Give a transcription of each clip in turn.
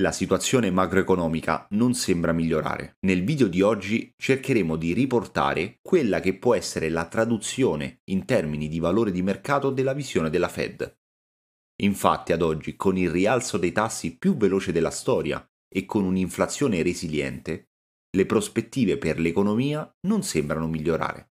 La situazione macroeconomica non sembra migliorare. Nel video di oggi cercheremo di riportare quella che può essere la traduzione in termini di valore di mercato della visione della Fed. Infatti ad oggi, con il rialzo dei tassi più veloce della storia e con un'inflazione resiliente, le prospettive per l'economia non sembrano migliorare.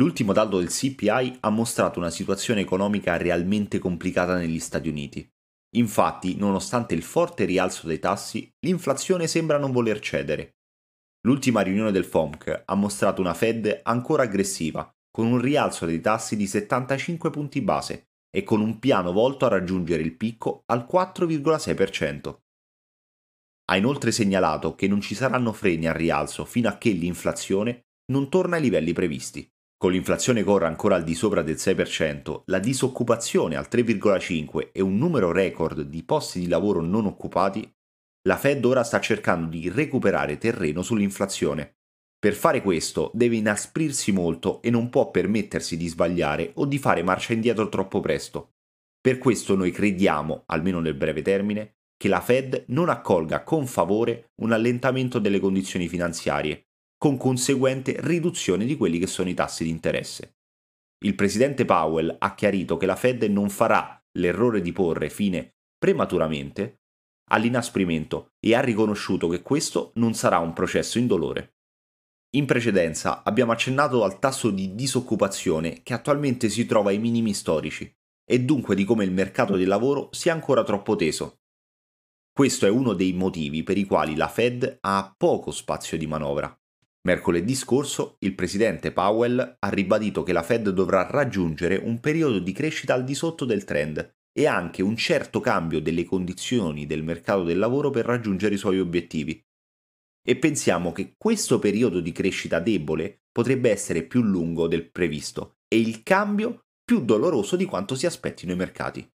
L'ultimo dato del CPI ha mostrato una situazione economica realmente complicata negli Stati Uniti. Infatti, nonostante il forte rialzo dei tassi, l'inflazione sembra non voler cedere. L'ultima riunione del FOMC ha mostrato una Fed ancora aggressiva, con un rialzo dei tassi di 75 punti base e con un piano volto a raggiungere il picco al 4,6%. Ha inoltre segnalato che non ci saranno freni al rialzo fino a che l'inflazione non torna ai livelli previsti. Con l'inflazione corra ancora al di sopra del 6%, la disoccupazione al 3,5% e un numero record di posti di lavoro non occupati, la Fed ora sta cercando di recuperare terreno sull'inflazione. Per fare questo deve inasprirsi molto e non può permettersi di sbagliare o di fare marcia indietro troppo presto. Per questo noi crediamo, almeno nel breve termine, che la Fed non accolga con favore un allentamento delle condizioni finanziarie con conseguente riduzione di quelli che sono i tassi di interesse. Il presidente Powell ha chiarito che la Fed non farà l'errore di porre fine prematuramente all'inasprimento e ha riconosciuto che questo non sarà un processo indolore. In precedenza abbiamo accennato al tasso di disoccupazione che attualmente si trova ai minimi storici e dunque di come il mercato del lavoro sia ancora troppo teso. Questo è uno dei motivi per i quali la Fed ha poco spazio di manovra. Mercoledì scorso il presidente Powell ha ribadito che la Fed dovrà raggiungere un periodo di crescita al di sotto del trend e anche un certo cambio delle condizioni del mercato del lavoro per raggiungere i suoi obiettivi. E pensiamo che questo periodo di crescita debole potrebbe essere più lungo del previsto e il cambio più doloroso di quanto si aspettino i mercati.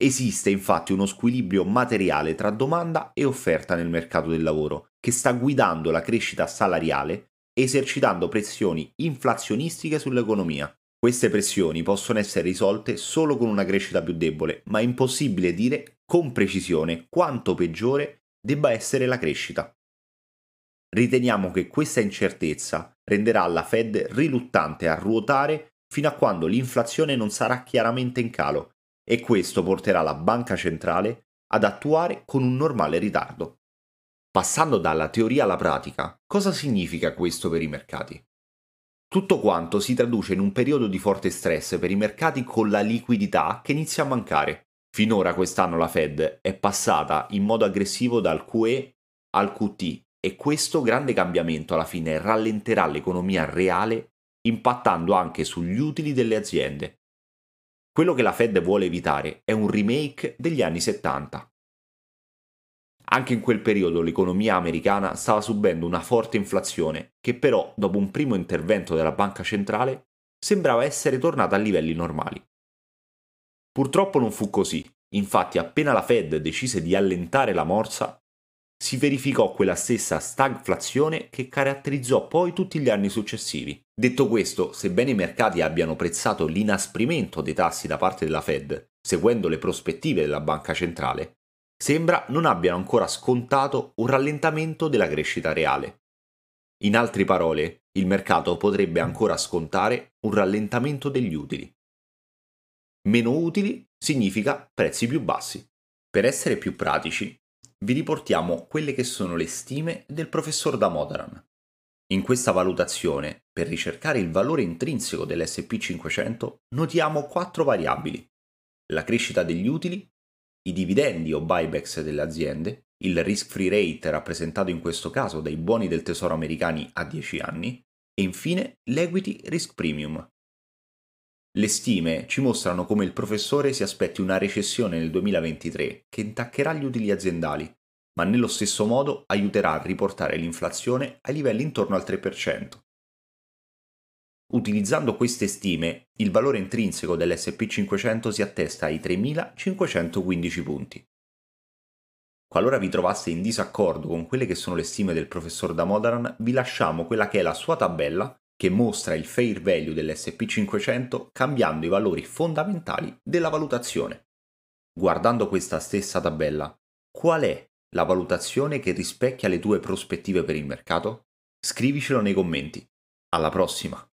Esiste infatti uno squilibrio materiale tra domanda e offerta nel mercato del lavoro, che sta guidando la crescita salariale esercitando pressioni inflazionistiche sull'economia. Queste pressioni possono essere risolte solo con una crescita più debole, ma è impossibile dire con precisione quanto peggiore debba essere la crescita. Riteniamo che questa incertezza renderà la Fed riluttante a ruotare fino a quando l'inflazione non sarà chiaramente in calo e questo porterà la banca centrale ad attuare con un normale ritardo. Passando dalla teoria alla pratica, cosa significa questo per i mercati? Tutto quanto si traduce in un periodo di forte stress per i mercati con la liquidità che inizia a mancare. Finora quest'anno la Fed è passata in modo aggressivo dal QE al QT e questo grande cambiamento alla fine rallenterà l'economia reale impattando anche sugli utili delle aziende quello che la Fed vuole evitare è un remake degli anni 70. Anche in quel periodo l'economia americana stava subendo una forte inflazione che però, dopo un primo intervento della banca centrale, sembrava essere tornata a livelli normali. Purtroppo non fu così, infatti appena la Fed decise di allentare la morsa, si verificò quella stessa stagflazione che caratterizzò poi tutti gli anni successivi. Detto questo, sebbene i mercati abbiano prezzato l'inasprimento dei tassi da parte della Fed, seguendo le prospettive della banca centrale, sembra non abbiano ancora scontato un rallentamento della crescita reale. In altre parole, il mercato potrebbe ancora scontare un rallentamento degli utili. Meno utili significa prezzi più bassi. Per essere più pratici, vi riportiamo quelle che sono le stime del professor Damodaran. In questa valutazione, per ricercare il valore intrinseco dell'SP500, notiamo quattro variabili. La crescita degli utili, i dividendi o buybacks delle aziende, il risk-free rate rappresentato in questo caso dai buoni del tesoro americani a 10 anni e infine l'equity risk premium, le stime ci mostrano come il professore si aspetti una recessione nel 2023 che intaccherà gli utili aziendali, ma nello stesso modo aiuterà a riportare l'inflazione ai livelli intorno al 3%. Utilizzando queste stime, il valore intrinseco dell'SP500 si attesta ai 3.515 punti. Qualora vi trovaste in disaccordo con quelle che sono le stime del professor Damodaran, vi lasciamo quella che è la sua tabella che mostra il fair value dell'SP500 cambiando i valori fondamentali della valutazione. Guardando questa stessa tabella, qual è la valutazione che rispecchia le tue prospettive per il mercato? Scrivicelo nei commenti. Alla prossima!